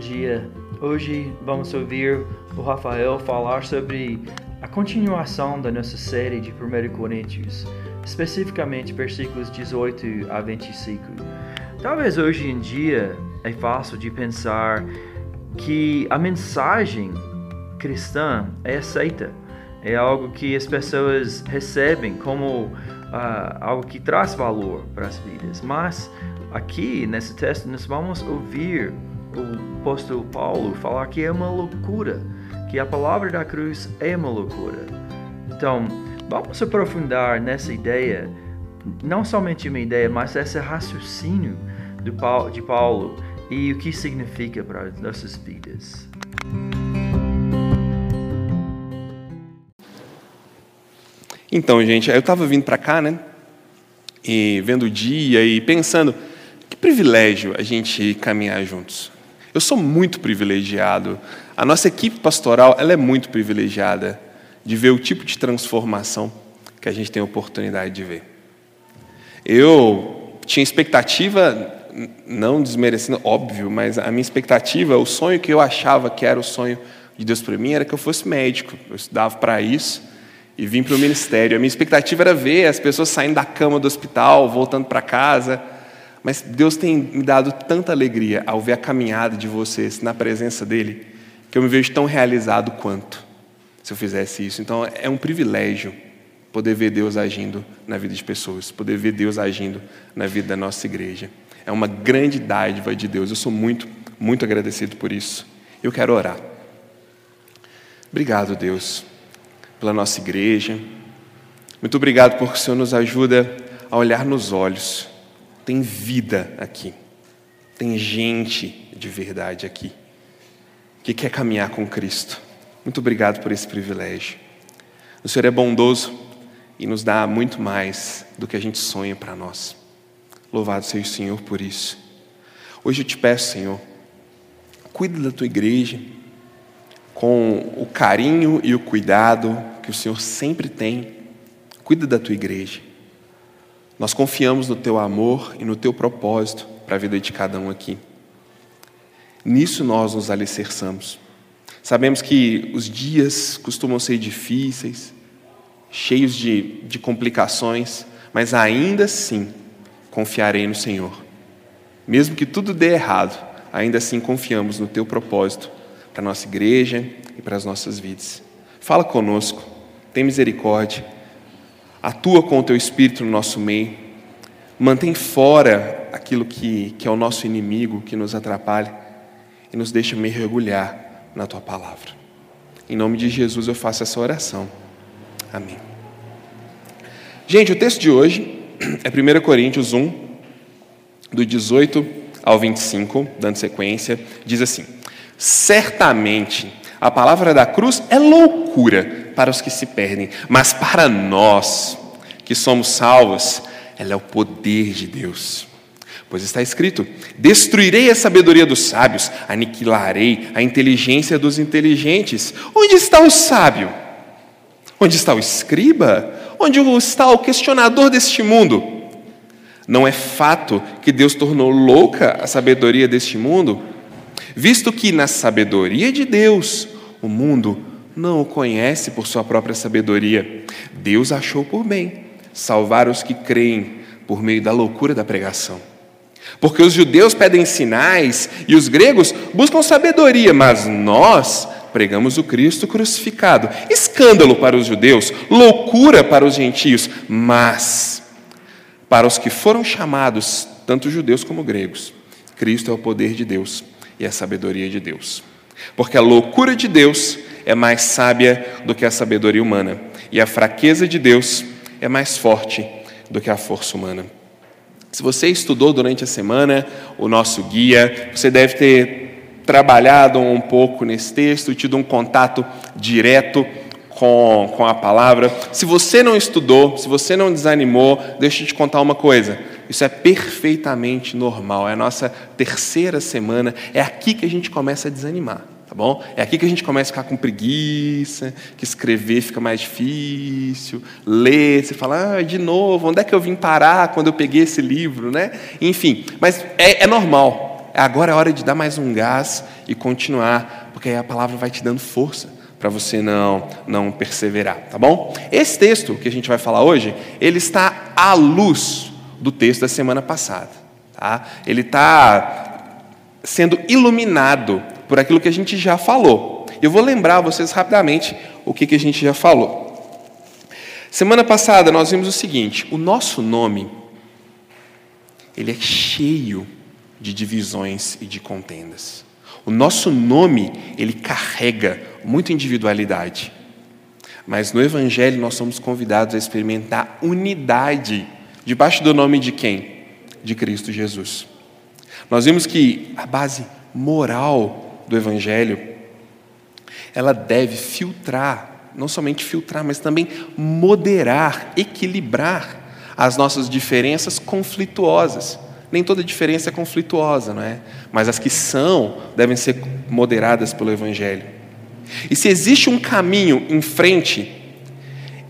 dia. Hoje vamos ouvir o Rafael falar sobre a continuação da nossa série de 1 Coríntios, especificamente versículos 18 a 25. Talvez hoje em dia é fácil de pensar que a mensagem cristã é aceita, é algo que as pessoas recebem como uh, algo que traz valor para as vidas. Mas aqui nesse texto nós vamos ouvir o apóstolo Paulo falar que é uma loucura, que a palavra da cruz é uma loucura. Então, vamos aprofundar nessa ideia, não somente uma ideia, mas esse raciocínio de Paulo e o que significa para nossas vidas. Então, gente, eu estava vindo para cá, né? E vendo o dia e pensando, que privilégio a gente caminhar juntos. Eu sou muito privilegiado. A nossa equipe pastoral ela é muito privilegiada de ver o tipo de transformação que a gente tem a oportunidade de ver. Eu tinha expectativa, não desmerecendo, óbvio, mas a minha expectativa, o sonho que eu achava que era o sonho de Deus para mim era que eu fosse médico. Eu estudava para isso e vim para o ministério. A minha expectativa era ver as pessoas saindo da cama do hospital, voltando para casa mas Deus tem me dado tanta alegria ao ver a caminhada de vocês na presença dEle, que eu me vejo tão realizado quanto se eu fizesse isso. Então é um privilégio poder ver Deus agindo na vida de pessoas, poder ver Deus agindo na vida da nossa igreja. É uma grande dádiva de Deus. Eu sou muito, muito agradecido por isso. Eu quero orar. Obrigado, Deus, pela nossa igreja. Muito obrigado porque o Senhor nos ajuda a olhar nos olhos tem vida aqui. Tem gente de verdade aqui que quer caminhar com Cristo. Muito obrigado por esse privilégio. O Senhor é bondoso e nos dá muito mais do que a gente sonha para nós. Louvado seja o Senhor por isso. Hoje eu te peço, Senhor, cuida da tua igreja com o carinho e o cuidado que o Senhor sempre tem. Cuida da tua igreja. Nós confiamos no teu amor e no teu propósito para a vida de cada um aqui. Nisso nós nos alicerçamos. Sabemos que os dias costumam ser difíceis, cheios de, de complicações, mas ainda assim confiarei no Senhor. Mesmo que tudo dê errado, ainda assim confiamos no teu propósito para a nossa igreja e para as nossas vidas. Fala conosco, tem misericórdia atua com o teu espírito no nosso meio, mantém fora aquilo que, que é o nosso inimigo, que nos atrapalha, e nos deixa mergulhar na tua palavra. Em nome de Jesus eu faço essa oração. Amém. Gente, o texto de hoje é 1 Coríntios 1, do 18 ao 25, dando sequência, diz assim: Certamente a palavra da cruz é loucura para os que se perdem, mas para nós que somos salvos, ela é o poder de Deus. Pois está escrito: Destruirei a sabedoria dos sábios, aniquilarei a inteligência dos inteligentes. Onde está o sábio? Onde está o escriba? Onde está o questionador deste mundo? Não é fato que Deus tornou louca a sabedoria deste mundo? visto que na sabedoria de Deus o mundo não o conhece por sua própria sabedoria. Deus achou por bem salvar os que creem por meio da loucura da pregação. Porque os judeus pedem sinais e os gregos buscam sabedoria, mas nós pregamos o Cristo crucificado. Escândalo para os judeus, loucura para os gentios, mas para os que foram chamados, tanto judeus como gregos, Cristo é o poder de Deus e a sabedoria de Deus. Porque a loucura de Deus é mais sábia do que a sabedoria humana, e a fraqueza de Deus é mais forte do que a força humana. Se você estudou durante a semana o nosso guia, você deve ter trabalhado um pouco nesse texto, tido um contato direto com, com a palavra. Se você não estudou, se você não desanimou, deixa eu te contar uma coisa. Isso é perfeitamente normal. É a nossa terceira semana. É aqui que a gente começa a desanimar, tá bom? É aqui que a gente começa a ficar com preguiça, que escrever fica mais difícil, ler, você fala, ah, de novo, onde é que eu vim parar quando eu peguei esse livro, né? Enfim, mas é, é normal. agora é hora de dar mais um gás e continuar, porque aí a palavra vai te dando força para você não não perseverar, tá bom? Esse texto que a gente vai falar hoje, ele está à luz do texto da semana passada, tá? Ele está sendo iluminado por aquilo que a gente já falou. Eu vou lembrar vocês rapidamente o que, que a gente já falou. Semana passada nós vimos o seguinte: o nosso nome ele é cheio de divisões e de contendas. O nosso nome, ele carrega muita individualidade. Mas no Evangelho nós somos convidados a experimentar unidade debaixo do nome de quem? De Cristo Jesus. Nós vimos que a base moral do Evangelho, ela deve filtrar, não somente filtrar, mas também moderar, equilibrar as nossas diferenças conflituosas. Nem toda diferença é conflituosa, não é? Mas as que são devem ser moderadas pelo Evangelho. E se existe um caminho em frente,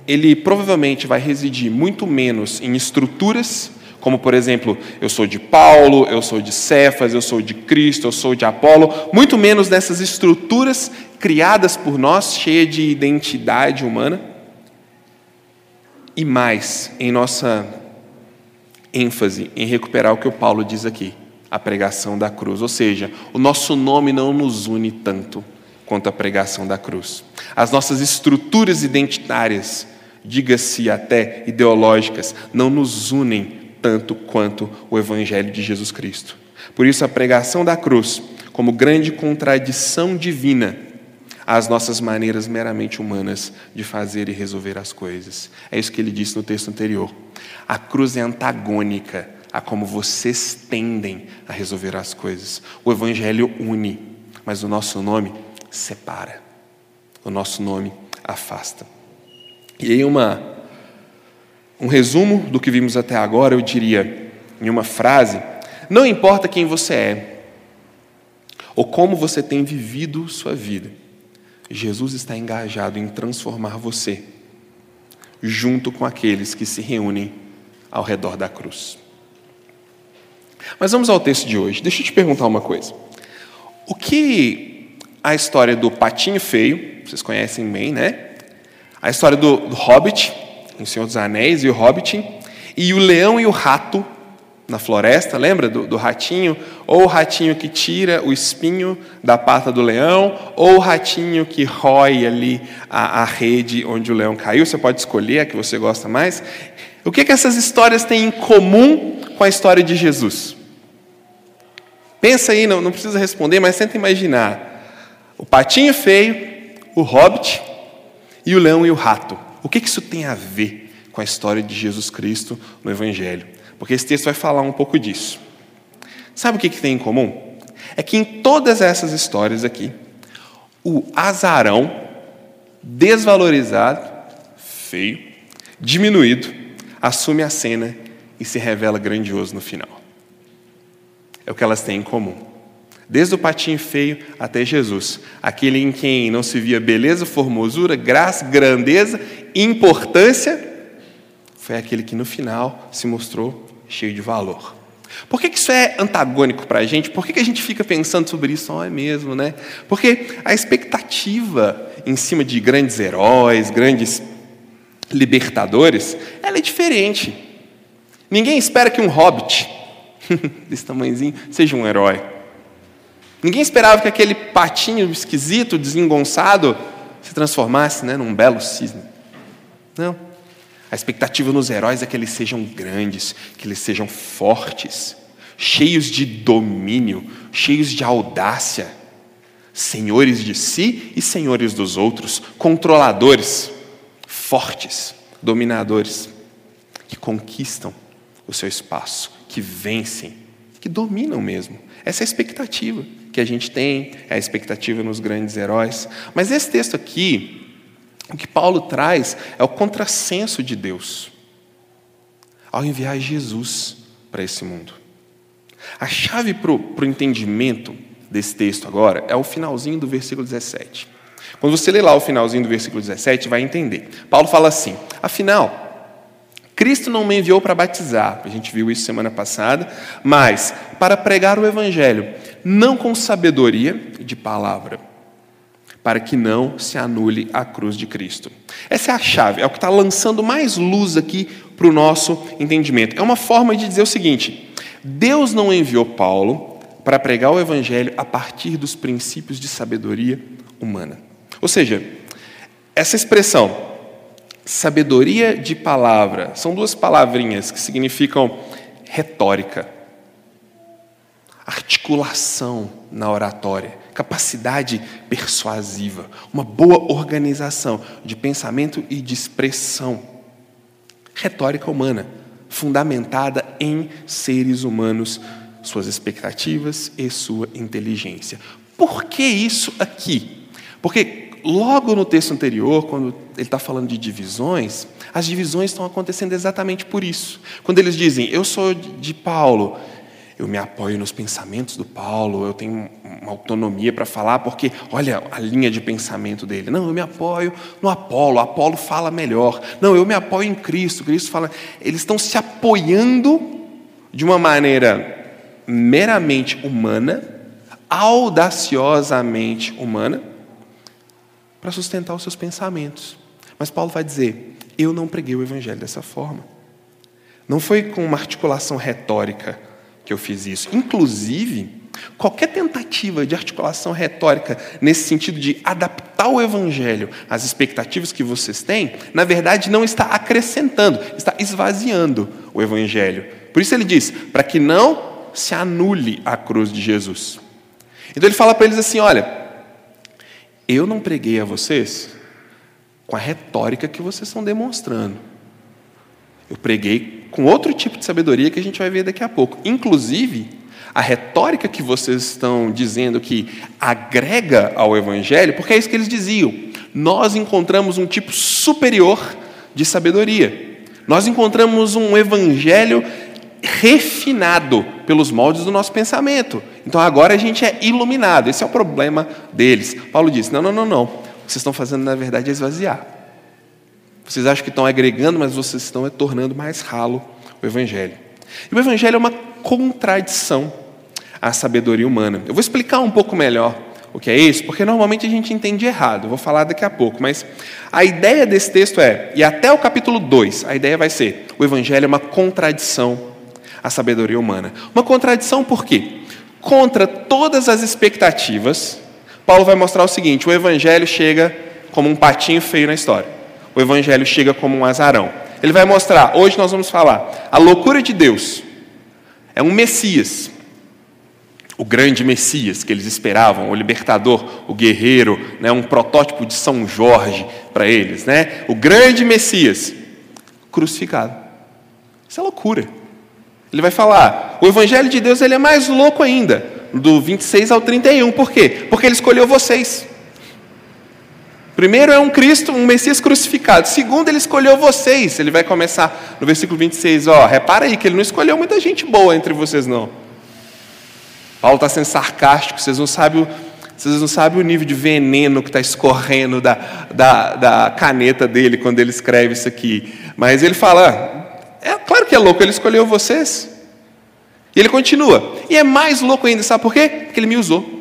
ele provavelmente vai residir muito menos em estruturas, como por exemplo, eu sou de Paulo, eu sou de Cefas, eu sou de Cristo, eu sou de Apolo, muito menos nessas estruturas criadas por nós, cheias de identidade humana, e mais em nossa ênfase em recuperar o que o Paulo diz aqui, a pregação da cruz. Ou seja, o nosso nome não nos une tanto quanto a pregação da cruz. As nossas estruturas identitárias, diga-se até ideológicas, não nos unem tanto quanto o evangelho de Jesus Cristo. Por isso a pregação da cruz, como grande contradição divina, às nossas maneiras meramente humanas de fazer e resolver as coisas. É isso que ele disse no texto anterior. A cruz é antagônica a como vocês tendem a resolver as coisas. O Evangelho une, mas o nosso nome separa. O nosso nome afasta. E aí, uma, um resumo do que vimos até agora, eu diria, em uma frase: não importa quem você é, ou como você tem vivido sua vida, Jesus está engajado em transformar você, junto com aqueles que se reúnem ao redor da cruz. Mas vamos ao texto de hoje. Deixa eu te perguntar uma coisa. O que a história do patinho feio, vocês conhecem bem, né? A história do, do Hobbit, o Senhor dos Anéis e o Hobbit, e o leão e o rato na floresta, lembra do, do, ratinho? Ou o ratinho que tira o espinho da pata do leão, ou o ratinho que rói ali a, a rede onde o leão caiu. Você pode escolher a que você gosta mais. O que, que essas histórias têm em comum com a história de Jesus? Pensa aí, não, não precisa responder, mas tenta imaginar. O patinho feio, o hobbit e o leão e o rato. O que, isso tem a ver com a história de Jesus Cristo no Evangelho? porque esse texto vai falar um pouco disso. Sabe o que tem em comum? É que em todas essas histórias aqui, o azarão, desvalorizado, feio, diminuído, assume a cena e se revela grandioso no final. É o que elas têm em comum. Desde o patinho feio até Jesus, aquele em quem não se via beleza, formosura, graça, grandeza, importância, foi aquele que no final se mostrou cheio de valor. Por que, isso é antagônico para a gente? Por que, que a gente fica pensando sobre isso? Oh, é mesmo, né? Porque a expectativa em cima de grandes heróis, grandes libertadores, ela é diferente. Ninguém espera que um hobbit desse tamanhozinho seja um herói. Ninguém esperava que aquele patinho esquisito, desengonçado, se transformasse né, num belo cisne. Não. A expectativa nos heróis é que eles sejam grandes, que eles sejam fortes, cheios de domínio, cheios de audácia, senhores de si e senhores dos outros, controladores, fortes, dominadores, que conquistam o seu espaço, que vencem, que dominam mesmo. Essa é a expectativa que a gente tem, é a expectativa nos grandes heróis. Mas esse texto aqui, o que Paulo traz é o contrassenso de Deus ao enviar Jesus para esse mundo. A chave para o entendimento desse texto agora é o finalzinho do versículo 17. Quando você lê lá o finalzinho do versículo 17, vai entender. Paulo fala assim: afinal, Cristo não me enviou para batizar, a gente viu isso semana passada, mas para pregar o Evangelho, não com sabedoria de palavra, para que não se anule a cruz de Cristo. Essa é a chave, é o que está lançando mais luz aqui para o nosso entendimento. É uma forma de dizer o seguinte: Deus não enviou Paulo para pregar o Evangelho a partir dos princípios de sabedoria humana. Ou seja, essa expressão, sabedoria de palavra. São duas palavrinhas que significam retórica, articulação na oratória, capacidade persuasiva, uma boa organização de pensamento e de expressão. Retórica humana, fundamentada em seres humanos, suas expectativas e sua inteligência. Por que isso aqui? Porque logo no texto anterior, quando ele está falando de divisões, as divisões estão acontecendo exatamente por isso. Quando eles dizem, eu sou de Paulo, eu me apoio nos pensamentos do Paulo, eu tenho uma autonomia para falar, porque olha a linha de pensamento dele. Não, eu me apoio no Apolo, Apolo fala melhor. Não, eu me apoio em Cristo, Cristo fala. Eles estão se apoiando de uma maneira meramente humana, audaciosamente humana, para sustentar os seus pensamentos. Mas Paulo vai dizer: eu não preguei o evangelho dessa forma. Não foi com uma articulação retórica que eu fiz isso. Inclusive, qualquer tentativa de articulação retórica nesse sentido de adaptar o evangelho às expectativas que vocês têm, na verdade não está acrescentando, está esvaziando o evangelho. Por isso ele diz: para que não se anule a cruz de Jesus. Então ele fala para eles assim: olha, eu não preguei a vocês com a retórica que vocês estão demonstrando. Eu preguei com outro tipo de sabedoria que a gente vai ver daqui a pouco. Inclusive, a retórica que vocês estão dizendo que agrega ao Evangelho, porque é isso que eles diziam. Nós encontramos um tipo superior de sabedoria. Nós encontramos um Evangelho refinado pelos moldes do nosso pensamento. Então agora a gente é iluminado. Esse é o problema deles. Paulo disse: não, não, não, não. O que vocês estão fazendo, na verdade, é esvaziar. Vocês acham que estão agregando, mas vocês estão é, tornando mais ralo o Evangelho. E o Evangelho é uma contradição à sabedoria humana. Eu vou explicar um pouco melhor o que é isso, porque normalmente a gente entende errado. Eu vou falar daqui a pouco, mas a ideia desse texto é, e até o capítulo 2, a ideia vai ser: o Evangelho é uma contradição a sabedoria humana. Uma contradição por quê? Contra todas as expectativas, Paulo vai mostrar o seguinte: o evangelho chega como um patinho feio na história. O evangelho chega como um azarão. Ele vai mostrar, hoje nós vamos falar, a loucura de Deus. É um Messias, o grande Messias que eles esperavam, o libertador, o guerreiro, né, um protótipo de São Jorge para eles, né? O grande Messias crucificado. Isso é loucura. Ele vai falar, o evangelho de Deus ele é mais louco ainda, do 26 ao 31. Por quê? Porque ele escolheu vocês. Primeiro é um Cristo, um Messias crucificado. Segundo, ele escolheu vocês. Ele vai começar no versículo 26, ó, repara aí que ele não escolheu muita gente boa entre vocês não. Paulo está sendo sarcástico, vocês não sabem o, vocês não sabem o nível de veneno que está escorrendo da, da, da caneta dele quando ele escreve isso aqui. Mas ele fala, é claro que é louco, ele escolheu vocês. E ele continua. E é mais louco ainda, sabe por quê? Porque ele me usou.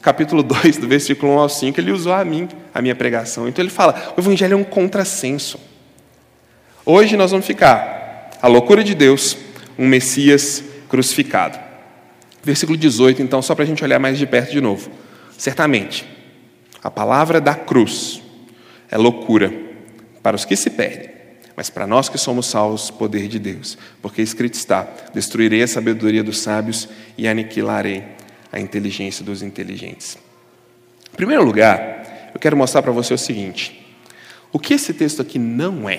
Capítulo 2, do versículo 1 ao 5, ele usou a mim, a minha pregação. Então ele fala: o evangelho é um contrassenso. Hoje nós vamos ficar a loucura de Deus, um Messias crucificado. Versículo 18, então, só para a gente olhar mais de perto de novo. Certamente, a palavra da cruz é loucura para os que se perdem mas para nós que somos salvos, poder de Deus. Porque escrito está: destruirei a sabedoria dos sábios e aniquilarei a inteligência dos inteligentes. Em primeiro lugar, eu quero mostrar para você o seguinte: o que esse texto aqui não é.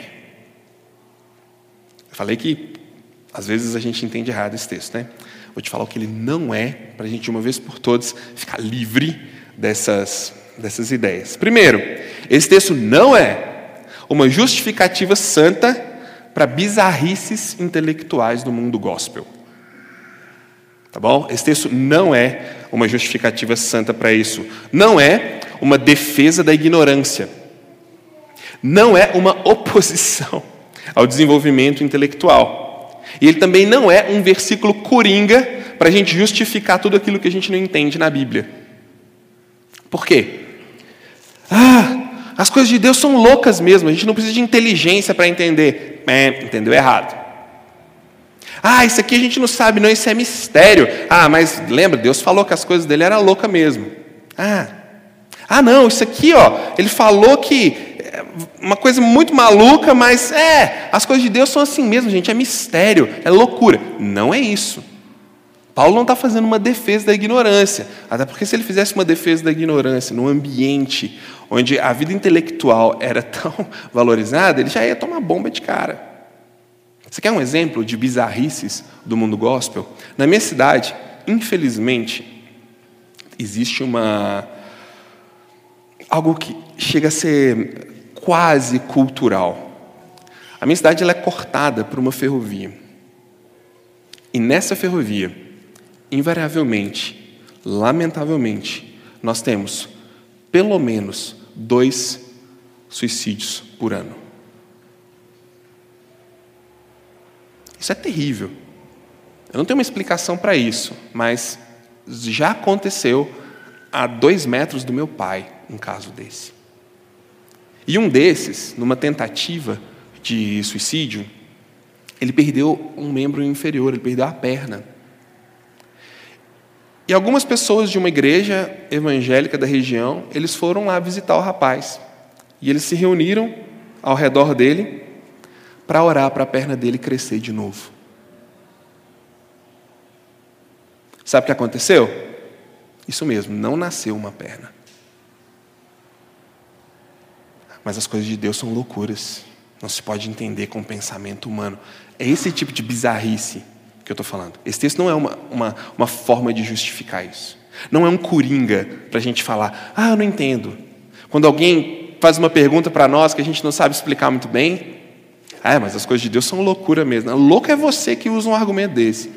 Eu falei que às vezes a gente entende errado esse texto, né? Vou te falar o que ele não é, para a gente, de uma vez por todas, ficar livre dessas, dessas ideias. Primeiro, esse texto não é uma justificativa santa para bizarrices intelectuais do mundo gospel. Tá bom? Esse texto não é uma justificativa santa para isso. Não é uma defesa da ignorância. Não é uma oposição ao desenvolvimento intelectual. E ele também não é um versículo coringa para a gente justificar tudo aquilo que a gente não entende na Bíblia. Por quê? Ah, as coisas de Deus são loucas mesmo, a gente não precisa de inteligência para entender. É, entendeu errado. Ah, isso aqui a gente não sabe, não, isso é mistério. Ah, mas lembra, Deus falou que as coisas dele eram loucas mesmo. Ah, ah, não, isso aqui, ó, ele falou que é uma coisa muito maluca, mas é, as coisas de Deus são assim mesmo, gente, é mistério, é loucura. Não é isso. Paulo não está fazendo uma defesa da ignorância, até porque se ele fizesse uma defesa da ignorância num ambiente onde a vida intelectual era tão valorizada, ele já ia tomar bomba de cara. Você quer um exemplo de bizarrices do mundo gospel? Na minha cidade, infelizmente, existe uma algo que chega a ser quase cultural. A minha cidade ela é cortada por uma ferrovia. E nessa ferrovia invariavelmente, lamentavelmente, nós temos pelo menos dois suicídios por ano. Isso é terrível. Eu não tenho uma explicação para isso, mas já aconteceu a dois metros do meu pai um caso desse. E um desses, numa tentativa de suicídio, ele perdeu um membro inferior, ele perdeu a perna. E algumas pessoas de uma igreja evangélica da região, eles foram lá visitar o rapaz. E eles se reuniram ao redor dele para orar para a perna dele crescer de novo. Sabe o que aconteceu? Isso mesmo, não nasceu uma perna. Mas as coisas de Deus são loucuras. Não se pode entender com o pensamento humano. É esse tipo de bizarrice que eu estou falando. Esse texto não é uma, uma, uma forma de justificar isso. Não é um coringa para a gente falar, ah, eu não entendo. Quando alguém faz uma pergunta para nós que a gente não sabe explicar muito bem, ah, mas as coisas de Deus são loucura mesmo. Louco é você que usa um argumento desse.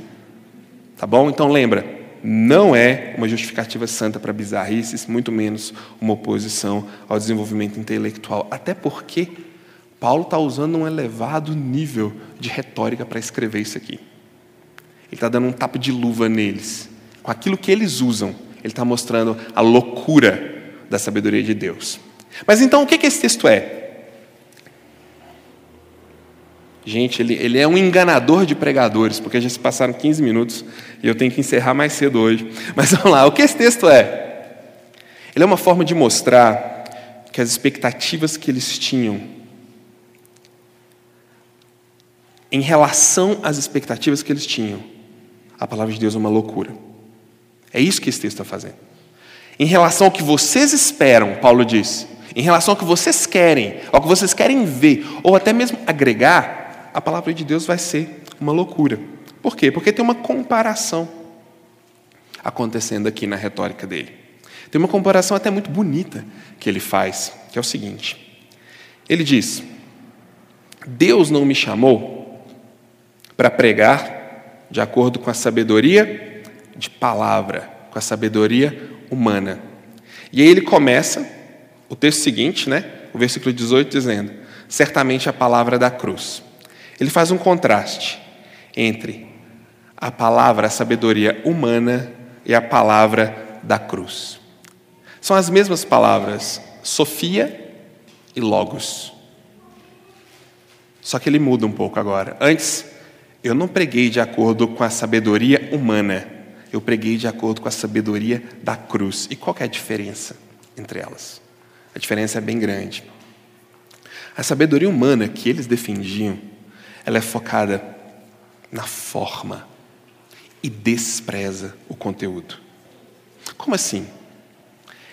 Tá bom? Então lembra, não é uma justificativa santa para bizarrices, muito menos uma oposição ao desenvolvimento intelectual. Até porque Paulo está usando um elevado nível de retórica para escrever isso aqui. Ele está dando um tapa de luva neles. Com aquilo que eles usam, ele está mostrando a loucura da sabedoria de Deus. Mas então, o que, que esse texto é? Gente, ele, ele é um enganador de pregadores, porque já se passaram 15 minutos e eu tenho que encerrar mais cedo hoje. Mas vamos lá, o que esse texto é? Ele é uma forma de mostrar que as expectativas que eles tinham em relação às expectativas que eles tinham a palavra de Deus é uma loucura. É isso que esse texto está fazendo. Em relação ao que vocês esperam, Paulo diz, em relação ao que vocês querem, ao que vocês querem ver, ou até mesmo agregar, a palavra de Deus vai ser uma loucura. Por quê? Porque tem uma comparação acontecendo aqui na retórica dele. Tem uma comparação até muito bonita que ele faz, que é o seguinte: ele diz, Deus não me chamou para pregar de acordo com a sabedoria de palavra, com a sabedoria humana. E aí ele começa o texto seguinte, né? O versículo 18 dizendo: "Certamente a palavra da cruz". Ele faz um contraste entre a palavra, a sabedoria humana e a palavra da cruz. São as mesmas palavras, Sofia e Logos. Só que ele muda um pouco agora. Antes, eu não preguei de acordo com a sabedoria humana, eu preguei de acordo com a sabedoria da cruz. E qual é a diferença entre elas? A diferença é bem grande. A sabedoria humana que eles defendiam, ela é focada na forma e despreza o conteúdo. Como assim?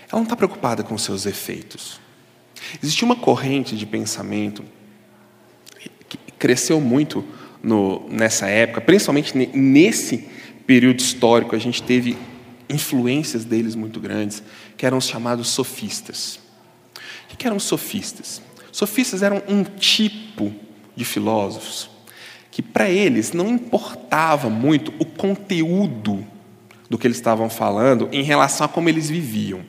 Ela não está preocupada com seus efeitos. Existia uma corrente de pensamento que cresceu muito no, nessa época, principalmente nesse período histórico, a gente teve influências deles muito grandes, que eram os chamados sofistas. O que eram sofistas? Sofistas eram um tipo de filósofos que, para eles, não importava muito o conteúdo do que eles estavam falando em relação a como eles viviam.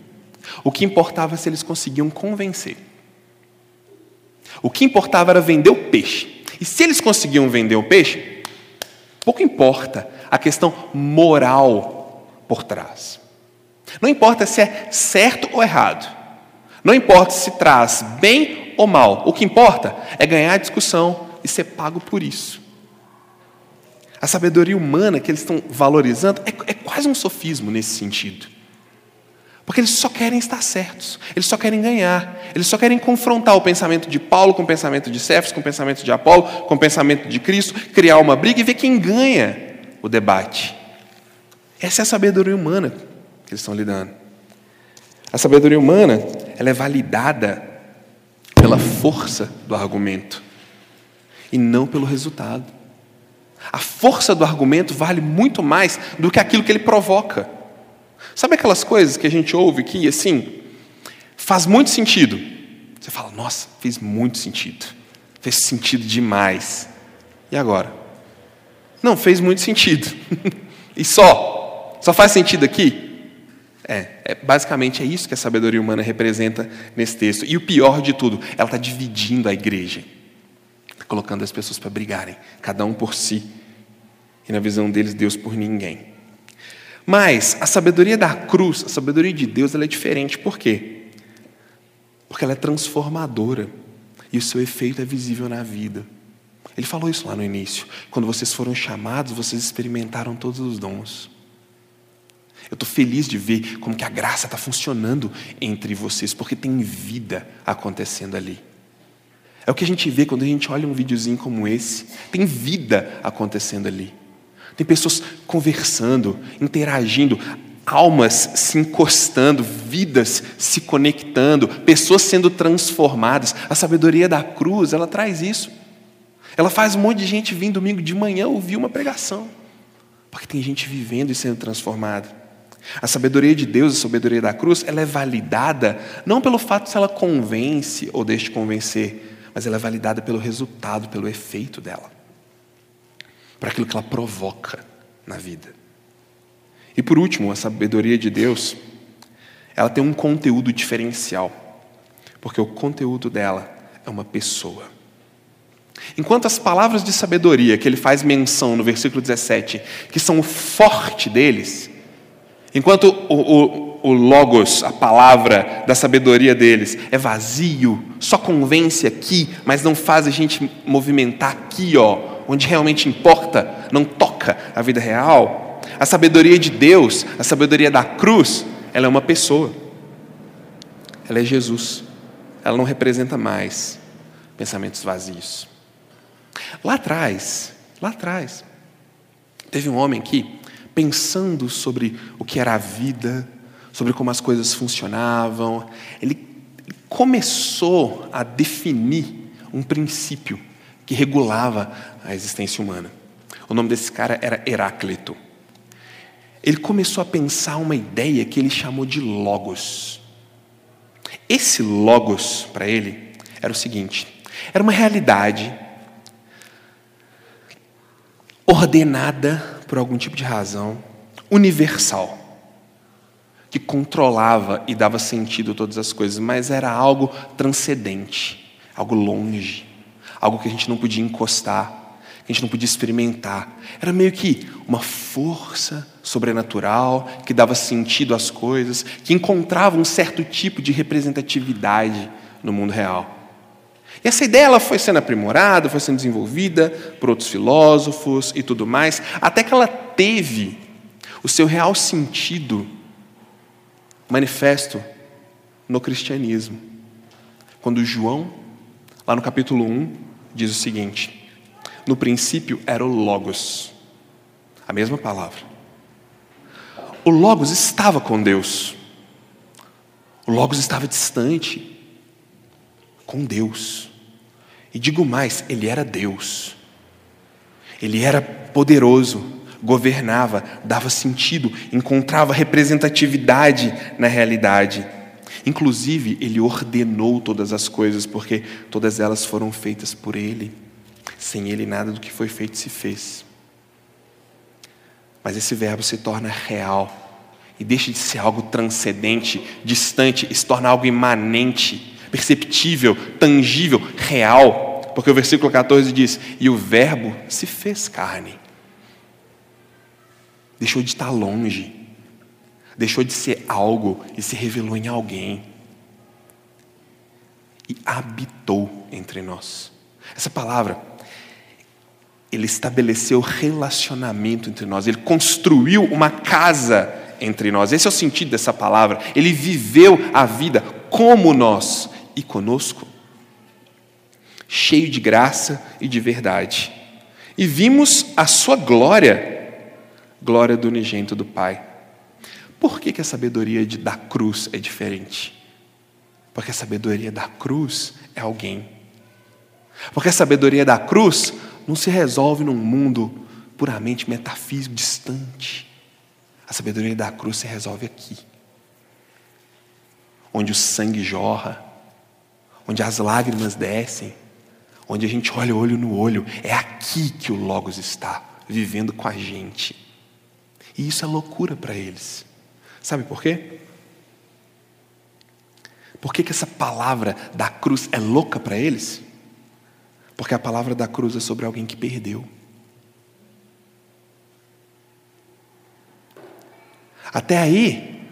O que importava se eles conseguiam convencer. O que importava era vender o peixe. E se eles conseguiam vender o peixe, pouco importa a questão moral por trás. Não importa se é certo ou errado. Não importa se traz bem ou mal. O que importa é ganhar a discussão e ser pago por isso. A sabedoria humana que eles estão valorizando é, é quase um sofismo nesse sentido. Porque eles só querem estar certos, eles só querem ganhar, eles só querem confrontar o pensamento de Paulo com o pensamento de Cefas, com o pensamento de Apolo, com o pensamento de Cristo, criar uma briga e ver quem ganha o debate. Essa é a sabedoria humana que eles estão lidando. A sabedoria humana, ela é validada pela força do argumento e não pelo resultado. A força do argumento vale muito mais do que aquilo que ele provoca. Sabe aquelas coisas que a gente ouve que, assim, faz muito sentido? Você fala, nossa, fez muito sentido. Fez sentido demais. E agora? Não, fez muito sentido. e só? Só faz sentido aqui? É, é, basicamente é isso que a sabedoria humana representa nesse texto. E o pior de tudo, ela está dividindo a igreja, tá colocando as pessoas para brigarem, cada um por si, e na visão deles, Deus por ninguém. Mas a sabedoria da cruz, a sabedoria de Deus, ela é diferente. Por quê? Porque ela é transformadora e o seu efeito é visível na vida. Ele falou isso lá no início. Quando vocês foram chamados, vocês experimentaram todos os dons. Eu estou feliz de ver como que a graça está funcionando entre vocês, porque tem vida acontecendo ali. É o que a gente vê quando a gente olha um videozinho como esse. Tem vida acontecendo ali. Tem pessoas conversando, interagindo, almas se encostando, vidas se conectando, pessoas sendo transformadas. A sabedoria da cruz, ela traz isso. Ela faz um monte de gente vir domingo de manhã ouvir uma pregação. Porque tem gente vivendo e sendo transformada. A sabedoria de Deus, a sabedoria da cruz, ela é validada não pelo fato se ela convence ou deixa de convencer, mas ela é validada pelo resultado, pelo efeito dela para aquilo que ela provoca na vida. E por último, a sabedoria de Deus, ela tem um conteúdo diferencial, porque o conteúdo dela é uma pessoa. Enquanto as palavras de sabedoria que ele faz menção no versículo 17, que são o forte deles, enquanto o, o, o logos, a palavra da sabedoria deles, é vazio, só convence aqui, mas não faz a gente movimentar aqui, ó, onde realmente importa, não toca a vida real. A sabedoria de Deus, a sabedoria da cruz, ela é uma pessoa. Ela é Jesus. Ela não representa mais pensamentos vazios. Lá atrás, lá atrás, teve um homem que, pensando sobre o que era a vida, sobre como as coisas funcionavam, ele começou a definir um princípio que regulava a existência humana. O nome desse cara era Heráclito. Ele começou a pensar uma ideia que ele chamou de Logos. Esse Logos, para ele, era o seguinte: era uma realidade ordenada por algum tipo de razão, universal, que controlava e dava sentido a todas as coisas, mas era algo transcendente, algo longe, algo que a gente não podia encostar, que a gente não podia experimentar. Era meio que uma força sobrenatural que dava sentido às coisas, que encontrava um certo tipo de representatividade no mundo real. Essa ideia ela foi sendo aprimorada, foi sendo desenvolvida por outros filósofos e tudo mais, até que ela teve o seu real sentido manifesto no cristianismo. Quando João, lá no capítulo 1, diz o seguinte: No princípio era o Logos, a mesma palavra. O Logos estava com Deus. O Logos estava distante com Deus. E digo mais, ele era Deus. Ele era poderoso, governava, dava sentido, encontrava representatividade na realidade. Inclusive, ele ordenou todas as coisas, porque todas elas foram feitas por ele. Sem ele, nada do que foi feito se fez. Mas esse verbo se torna real e deixa de ser algo transcendente, distante, e se torna algo imanente, perceptível, tangível, real, porque o versículo 14 diz: E o Verbo se fez carne. Deixou de estar longe, deixou de ser algo e se revelou em alguém. E habitou entre nós. Essa palavra, ele estabeleceu relacionamento entre nós, ele construiu uma casa entre nós. Esse é o sentido dessa palavra. Ele viveu a vida como nós e conosco, cheio de graça e de verdade. E vimos a sua glória, glória do unigênito do Pai. Por que, que a sabedoria de, da cruz é diferente? Porque a sabedoria da cruz é alguém. Porque a sabedoria da cruz não se resolve num mundo puramente metafísico, distante. A sabedoria da cruz se resolve aqui, onde o sangue jorra, onde as lágrimas descem, onde a gente olha olho no olho. É aqui que o Logos está, vivendo com a gente. E isso é loucura para eles. Sabe por quê? Por que, que essa palavra da cruz é louca para eles? Porque a palavra da cruz é sobre alguém que perdeu. Até aí,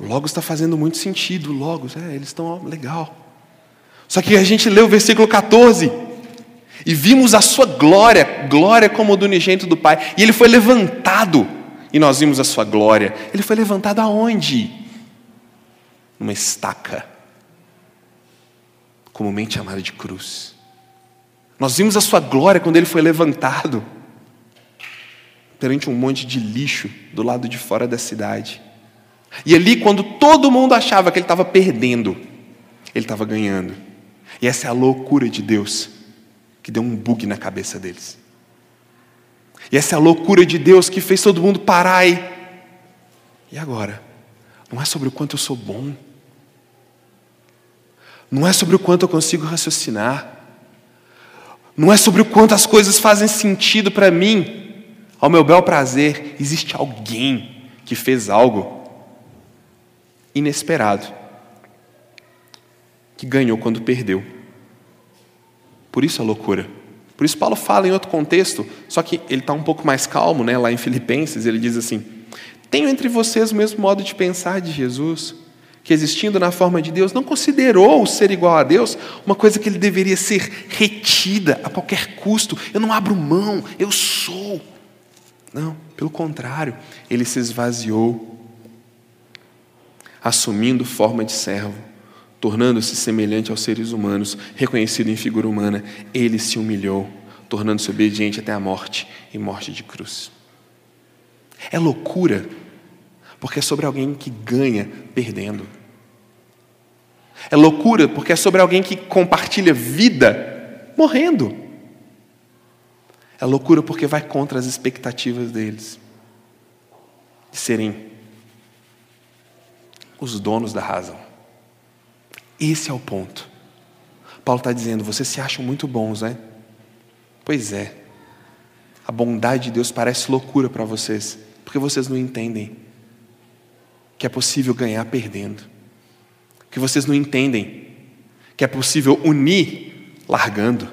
Logos está fazendo muito sentido. Logos, é, eles estão legal. Só que a gente lê o versículo 14 e vimos a sua glória, glória como do unigênito do Pai, e ele foi levantado, e nós vimos a sua glória. Ele foi levantado aonde? Numa estaca, comumente chamada de cruz. Nós vimos a sua glória quando ele foi levantado perante um monte de lixo do lado de fora da cidade. E ali, quando todo mundo achava que ele estava perdendo, ele estava ganhando. E essa é a loucura de Deus, que deu um bug na cabeça deles. E essa é a loucura de Deus que fez todo mundo parar e. E agora? Não é sobre o quanto eu sou bom. Não é sobre o quanto eu consigo raciocinar. Não é sobre o quanto as coisas fazem sentido para mim. Ao meu bel prazer, existe alguém que fez algo inesperado, que ganhou quando perdeu. Por isso a loucura. Por isso Paulo fala em outro contexto, só que ele está um pouco mais calmo, né? lá em Filipenses, ele diz assim: Tenho entre vocês o mesmo modo de pensar de Jesus, que existindo na forma de Deus, não considerou o ser igual a Deus uma coisa que ele deveria ser retida a qualquer custo. Eu não abro mão, eu sou. Não, pelo contrário, ele se esvaziou, assumindo forma de servo, tornando-se semelhante aos seres humanos, reconhecido em figura humana, ele se humilhou, tornando-se obediente até a morte e morte de cruz. É loucura, porque é sobre alguém que ganha perdendo. É loucura, porque é sobre alguém que compartilha vida morrendo. É loucura porque vai contra as expectativas deles de serem os donos da razão. Esse é o ponto. Paulo está dizendo: vocês se acham muito bons, né? Pois é. A bondade de Deus parece loucura para vocês, porque vocês não entendem que é possível ganhar perdendo, que vocês não entendem que é possível unir largando.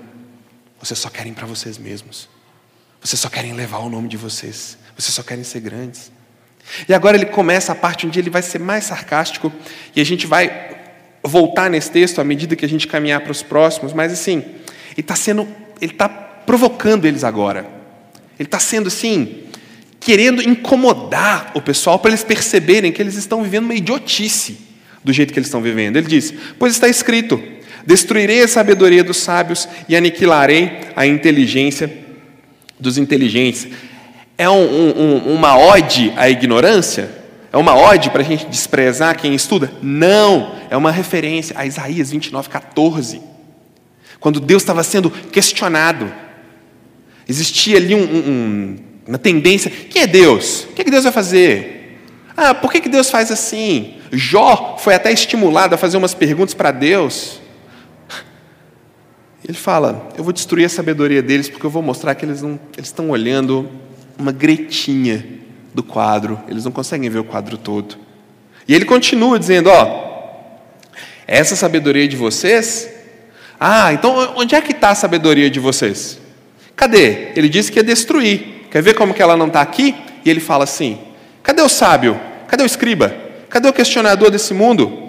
Vocês só querem para vocês mesmos. Vocês só querem levar o nome de vocês. Vocês só querem ser grandes. E agora ele começa a parte onde ele vai ser mais sarcástico, e a gente vai voltar nesse texto à medida que a gente caminhar para os próximos, mas assim, ele está sendo, ele está provocando eles agora. Ele está sendo assim, querendo incomodar o pessoal para eles perceberem que eles estão vivendo uma idiotice do jeito que eles estão vivendo. Ele diz: Pois está escrito: Destruirei a sabedoria dos sábios e aniquilarei a inteligência dos inteligentes. É um, um, uma ode à ignorância? É uma ode para a gente desprezar quem estuda? Não, é uma referência a Isaías 29, 14. Quando Deus estava sendo questionado, existia ali um, uma tendência: quem é Deus? O que, é que Deus vai fazer? Ah, por que, que Deus faz assim? Jó foi até estimulado a fazer umas perguntas para Deus. Ele fala: Eu vou destruir a sabedoria deles porque eu vou mostrar que eles estão olhando uma gretinha do quadro, eles não conseguem ver o quadro todo. E ele continua dizendo: Ó, essa sabedoria de vocês Ah, então onde é que está a sabedoria de vocês? Cadê? Ele disse que ia destruir. Quer ver como que ela não está aqui? E ele fala assim: cadê o sábio? Cadê o escriba? Cadê o questionador desse mundo?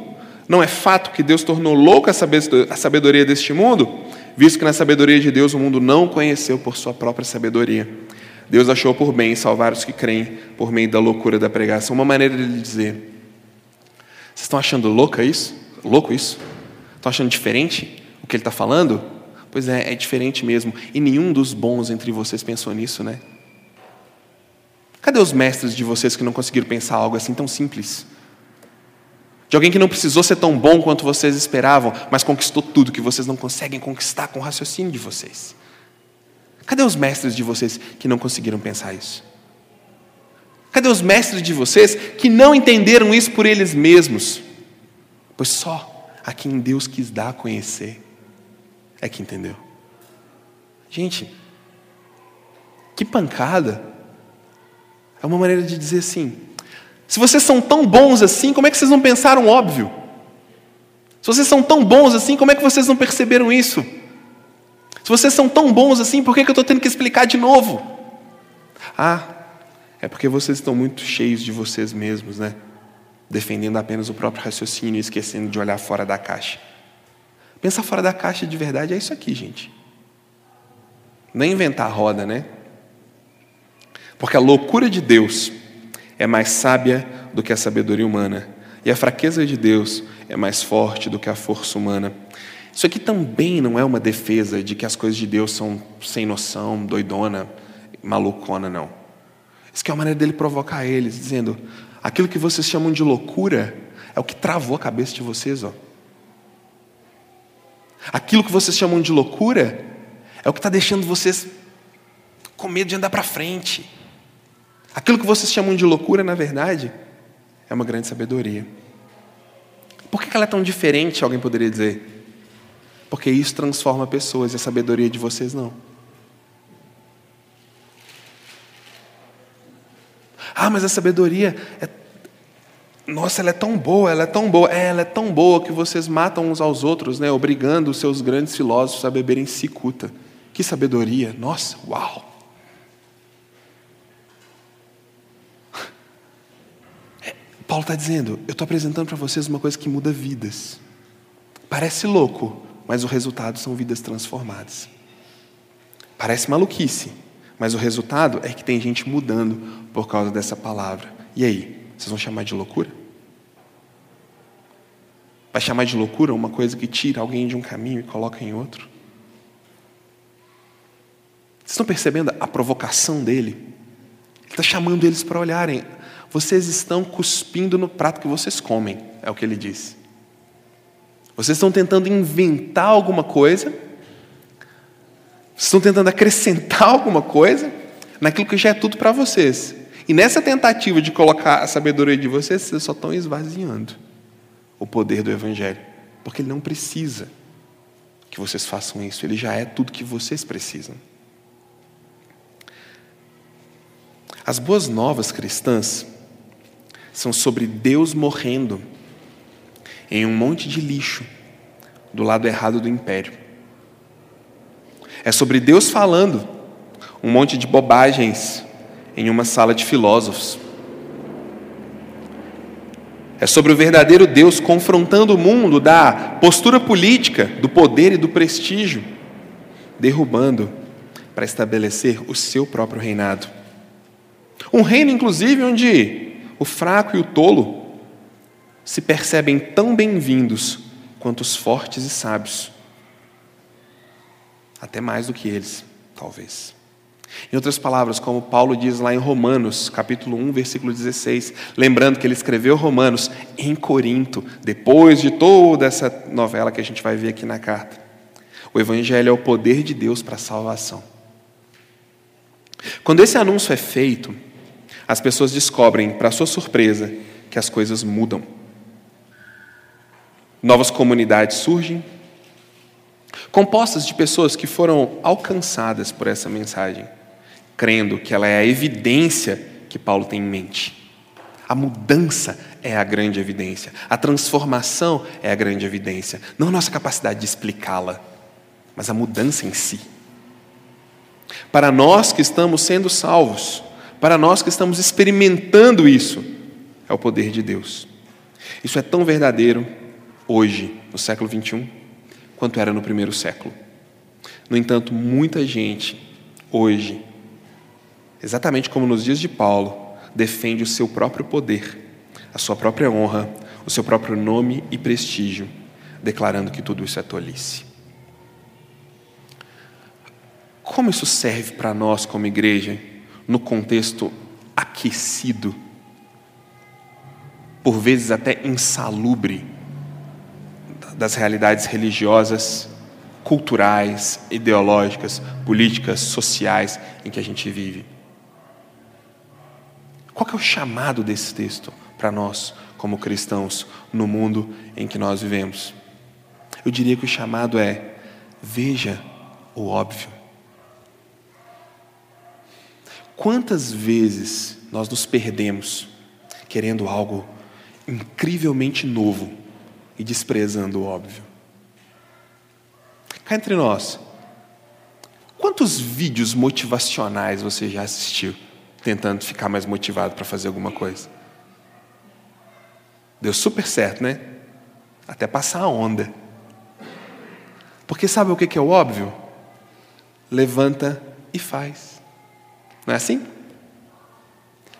Não é fato que Deus tornou louca a sabedoria deste mundo, visto que na sabedoria de Deus o mundo não conheceu por sua própria sabedoria. Deus achou por bem salvar os que creem por meio da loucura da pregação. Uma maneira de lhe dizer: vocês estão achando louca isso? Louco isso? Estão achando diferente o que ele está falando? Pois é, é diferente mesmo. E nenhum dos bons entre vocês pensou nisso, né? Cadê os mestres de vocês que não conseguiram pensar algo assim tão simples? De alguém que não precisou ser tão bom quanto vocês esperavam, mas conquistou tudo que vocês não conseguem conquistar com o raciocínio de vocês. Cadê os mestres de vocês que não conseguiram pensar isso? Cadê os mestres de vocês que não entenderam isso por eles mesmos? Pois só a quem Deus quis dar a conhecer é que entendeu. Gente, que pancada! É uma maneira de dizer assim: se vocês são tão bons assim, como é que vocês não pensaram óbvio? Se vocês são tão bons assim, como é que vocês não perceberam isso? Se vocês são tão bons assim, por que, eu estou tendo que explicar de novo? Ah, é porque vocês estão muito cheios de vocês mesmos, né? Defendendo apenas o próprio raciocínio e esquecendo de olhar fora da caixa. Pensar fora da caixa de verdade é isso aqui, gente. Não é inventar a roda, né? Porque a loucura de Deus é mais sábia do que a sabedoria humana, e a fraqueza de Deus é mais forte do que a força humana. Isso aqui também não é uma defesa de que as coisas de Deus são sem noção, doidona, malucona, não. Isso aqui é uma maneira dele provocar eles, dizendo: aquilo que vocês chamam de loucura é o que travou a cabeça de vocês, ó. Aquilo que vocês chamam de loucura é o que está deixando vocês com medo de andar para frente. Aquilo que vocês chamam de loucura, na verdade, é uma grande sabedoria. Por que ela é tão diferente, alguém poderia dizer? Porque isso transforma pessoas e a sabedoria de vocês não. Ah, mas a sabedoria é. Nossa, ela é tão boa, ela é tão boa. É, ela é tão boa que vocês matam uns aos outros, né? obrigando os seus grandes filósofos a beberem cicuta. Que sabedoria! Nossa, uau! Paulo está dizendo: eu estou apresentando para vocês uma coisa que muda vidas. Parece louco, mas o resultado são vidas transformadas. Parece maluquice, mas o resultado é que tem gente mudando por causa dessa palavra. E aí, vocês vão chamar de loucura? Vai chamar de loucura uma coisa que tira alguém de um caminho e coloca em outro? Vocês estão percebendo a provocação dele? Ele está chamando eles para olharem vocês estão cuspindo no prato que vocês comem, é o que ele diz. Vocês estão tentando inventar alguma coisa, vocês estão tentando acrescentar alguma coisa naquilo que já é tudo para vocês. E nessa tentativa de colocar a sabedoria de vocês, vocês só estão esvaziando o poder do Evangelho. Porque ele não precisa que vocês façam isso, ele já é tudo que vocês precisam. As boas novas cristãs são sobre Deus morrendo em um monte de lixo do lado errado do império. É sobre Deus falando um monte de bobagens em uma sala de filósofos. É sobre o verdadeiro Deus confrontando o mundo da postura política, do poder e do prestígio, derrubando para estabelecer o seu próprio reinado. Um reino, inclusive, onde o fraco e o tolo se percebem tão bem-vindos quanto os fortes e sábios. Até mais do que eles, talvez. Em outras palavras, como Paulo diz lá em Romanos, capítulo 1, versículo 16, lembrando que ele escreveu Romanos em Corinto, depois de toda essa novela que a gente vai ver aqui na carta. O Evangelho é o poder de Deus para a salvação. Quando esse anúncio é feito, as pessoas descobrem, para sua surpresa, que as coisas mudam. Novas comunidades surgem, compostas de pessoas que foram alcançadas por essa mensagem, crendo que ela é a evidência que Paulo tem em mente. A mudança é a grande evidência, a transformação é a grande evidência, não a nossa capacidade de explicá-la. mas a mudança em si. Para nós que estamos sendo salvos, para nós que estamos experimentando isso, é o poder de Deus. Isso é tão verdadeiro hoje, no século 21, quanto era no primeiro século. No entanto, muita gente hoje, exatamente como nos dias de Paulo, defende o seu próprio poder, a sua própria honra, o seu próprio nome e prestígio, declarando que tudo isso é tolice. Como isso serve para nós como igreja no contexto aquecido, por vezes até insalubre, das realidades religiosas, culturais, ideológicas, políticas, sociais em que a gente vive? Qual é o chamado desse texto para nós, como cristãos, no mundo em que nós vivemos? Eu diria que o chamado é: veja o óbvio. Quantas vezes nós nos perdemos querendo algo incrivelmente novo e desprezando o óbvio? Cá entre nós, quantos vídeos motivacionais você já assistiu tentando ficar mais motivado para fazer alguma coisa? Deu super certo, né? Até passar a onda. Porque sabe o que é o óbvio? Levanta e faz. Não é assim?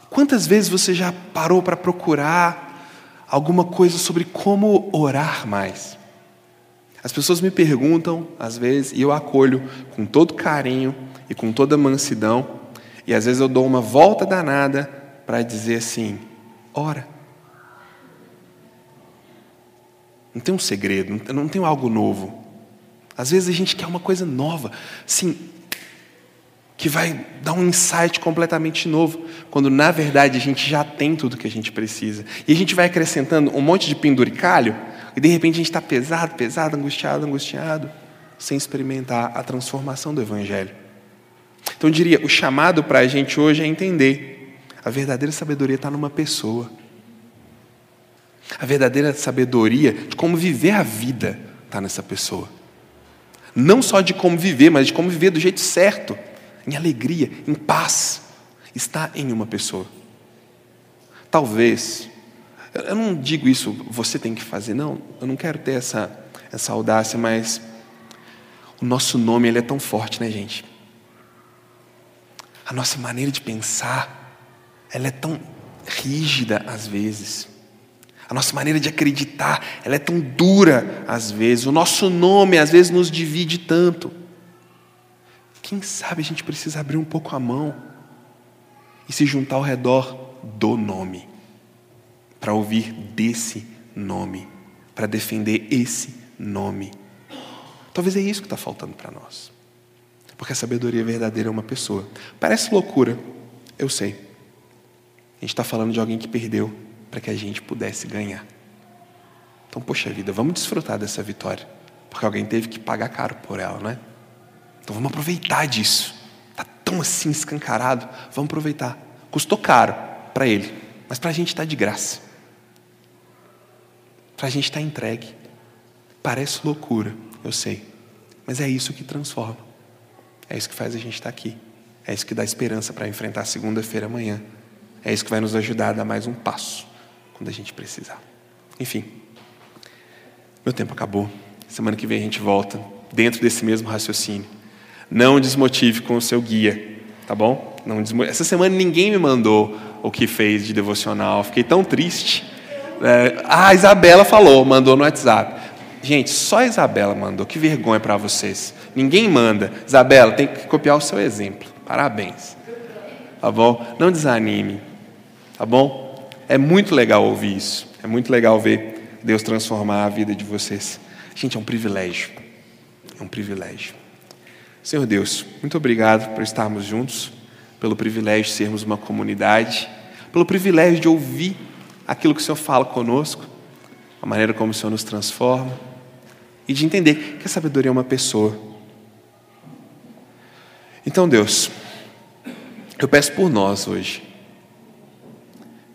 Quantas vezes você já parou para procurar alguma coisa sobre como orar mais? As pessoas me perguntam, às vezes, e eu acolho com todo carinho e com toda mansidão, e às vezes eu dou uma volta danada para dizer assim: ora. Não tem um segredo, não tem algo novo. Às vezes a gente quer uma coisa nova. Sim, que vai dar um insight completamente novo, quando na verdade a gente já tem tudo que a gente precisa. E a gente vai acrescentando um monte de penduricalho, e de repente a gente está pesado, pesado, angustiado, angustiado, sem experimentar a transformação do Evangelho. Então eu diria: o chamado para a gente hoje é entender a verdadeira sabedoria está numa pessoa. A verdadeira sabedoria de como viver a vida está nessa pessoa. Não só de como viver, mas de como viver do jeito certo em alegria, em paz, está em uma pessoa. Talvez, eu não digo isso, você tem que fazer, não, eu não quero ter essa, essa audácia, mas o nosso nome ele é tão forte, né, gente? A nossa maneira de pensar, ela é tão rígida às vezes. A nossa maneira de acreditar, ela é tão dura às vezes. O nosso nome às vezes nos divide tanto. Quem sabe a gente precisa abrir um pouco a mão e se juntar ao redor do nome, para ouvir desse nome, para defender esse nome. Talvez é isso que está faltando para nós. Porque a sabedoria verdadeira é uma pessoa. Parece loucura, eu sei. A gente está falando de alguém que perdeu para que a gente pudesse ganhar. Então, poxa vida, vamos desfrutar dessa vitória. Porque alguém teve que pagar caro por ela, não é? Então vamos aproveitar disso. Está tão assim escancarado, vamos aproveitar. Custou caro para ele, mas para a gente está de graça. Para a gente está entregue. Parece loucura, eu sei, mas é isso que transforma. É isso que faz a gente estar tá aqui. É isso que dá esperança para enfrentar segunda-feira amanhã. É isso que vai nos ajudar a dar mais um passo quando a gente precisar. Enfim, meu tempo acabou. Semana que vem a gente volta dentro desse mesmo raciocínio. Não desmotive com o seu guia, tá bom? Não Essa semana ninguém me mandou o que fez de devocional, fiquei tão triste. É... Ah, a Isabela falou, mandou no WhatsApp. Gente, só a Isabela mandou, que vergonha para vocês. Ninguém manda. Isabela, tem que copiar o seu exemplo. Parabéns. Tá bom? Não desanime. Tá bom? É muito legal ouvir isso. É muito legal ver Deus transformar a vida de vocês. Gente, é um privilégio. É um privilégio. Senhor Deus, muito obrigado por estarmos juntos, pelo privilégio de sermos uma comunidade, pelo privilégio de ouvir aquilo que o Senhor fala conosco, a maneira como o Senhor nos transforma, e de entender que a sabedoria é uma pessoa. Então, Deus, eu peço por nós hoje.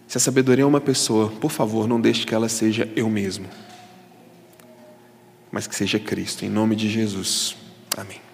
Se a sabedoria é uma pessoa, por favor, não deixe que ela seja eu mesmo, mas que seja Cristo, em nome de Jesus. Amém.